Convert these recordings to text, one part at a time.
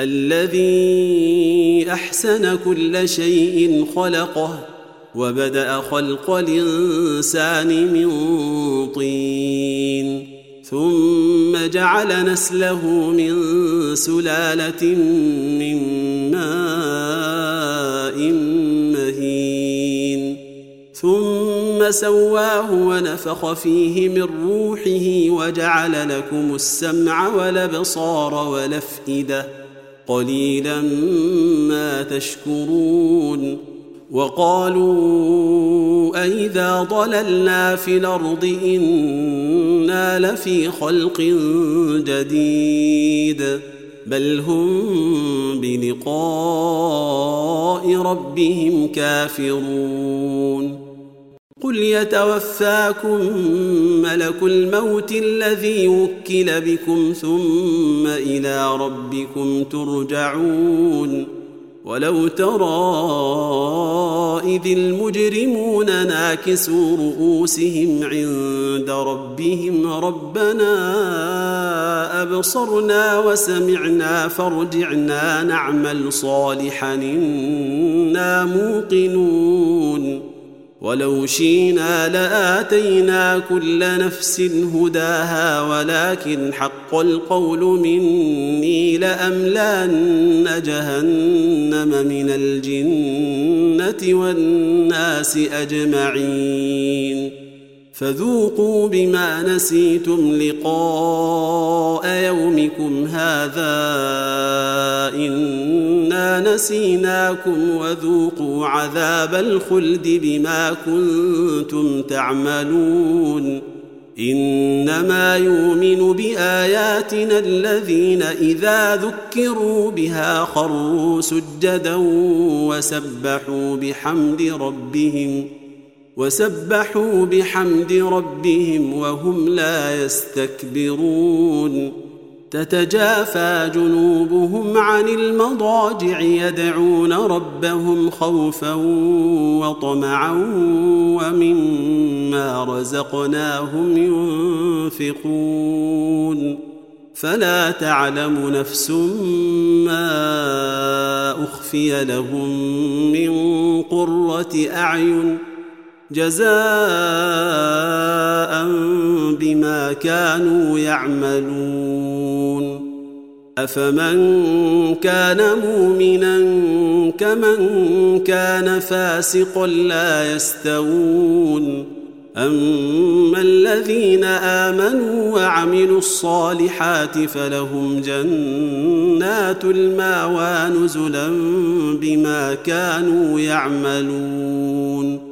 الذي أحسن كل شيء خلقه وبدأ خلق الإنسان من طين ثم جعل نسله من سلالة من ماء مهين ثم سواه ونفخ فيه من روحه وجعل لكم السمع والأبصار والأفئدة. قليلا ما تشكرون وقالوا أإذا ضللنا في الأرض إنا لفي خلق جديد بل هم بلقاء ربهم كافرون قل يتوفاكم ملك الموت الذي وكل بكم ثم إلى ربكم ترجعون ولو ترى اذ المجرمون ناكسوا رؤوسهم عند ربهم ربنا ابصرنا وسمعنا فارجعنا نعمل صالحا أنا موقنون ولو شينا لآتينا كل نفس هداها ولكن حق القول مني لأملأن جهنم من الجنة والناس أجمعين. فذوقوا بما نسيتم لقاء يومكم هذا إنا نسيناكم وذوقوا عذاب الخلد بما كنتم تعملون إنما يؤمن بآياتنا الذين إذا ذكروا بها خروا سجدا وسبحوا بحمد ربهم وسبحوا بحمد ربهم وهم لا يستكبرون. تتجافى جنوبهم عن المضاجع يدعون ربهم خوفا وطمعا ومما رزقناهم ينفقون. فلا تعلم نفس ما أخفي لهم من قرة أعين جزاء بما كانوا يعملون. أفمن كان مؤمنا كمن كان فاسقا لا يستوون. أما الذين آمنوا وعملوا الصالحات فلهم جنات الماوى نزلا بما كانوا يعملون.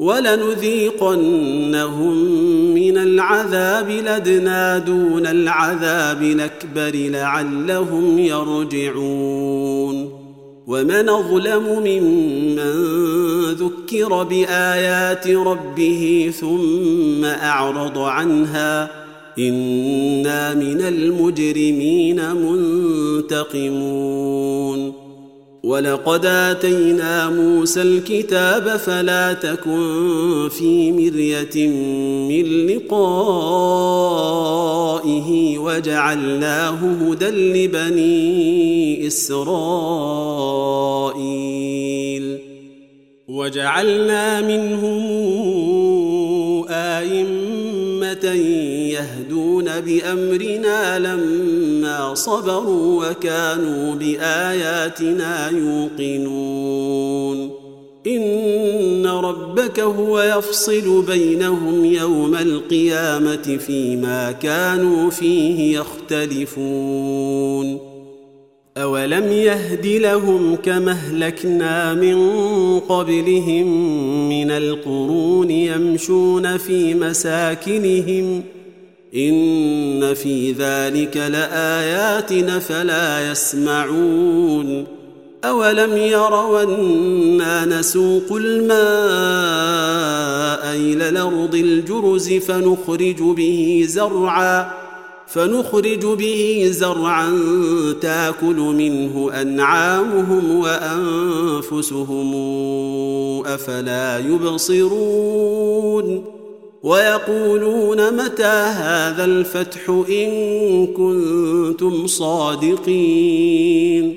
ولنذيقنهم من العذاب لدنا دون العذاب الأكبر لعلهم يرجعون. ومن أظلم ممن ذكر بآيات ربه ثم أعرض عنها إنا من المجرمين منتقمون. ولقد آتينا موسى الكتاب فلا تكن في مرية من لقائه وجعلناه هدى لبني إسرائيل وجعلنا منهم آئمة يهدون بأمرنا لما صبروا وكانوا بآياتنا يوقنون. إن ربك هو يفصل بينهم يوم القيامة فيما كانوا فيه يختلفون. اولم يهد لهم كما اهلكنا من قبلهم من القرون يمشون في مساكنهم ان في ذلك لايات فلا يسمعون اولم يروا أنا نسوق الماء إلى الأرض الجرز فنخرج به زرعا فنخرج به زرعا تاكل منه أنعامهم وأنفسهم. أفلا يبصرون؟ ويقولون متى هذا الفتح إن كنتم صادقين؟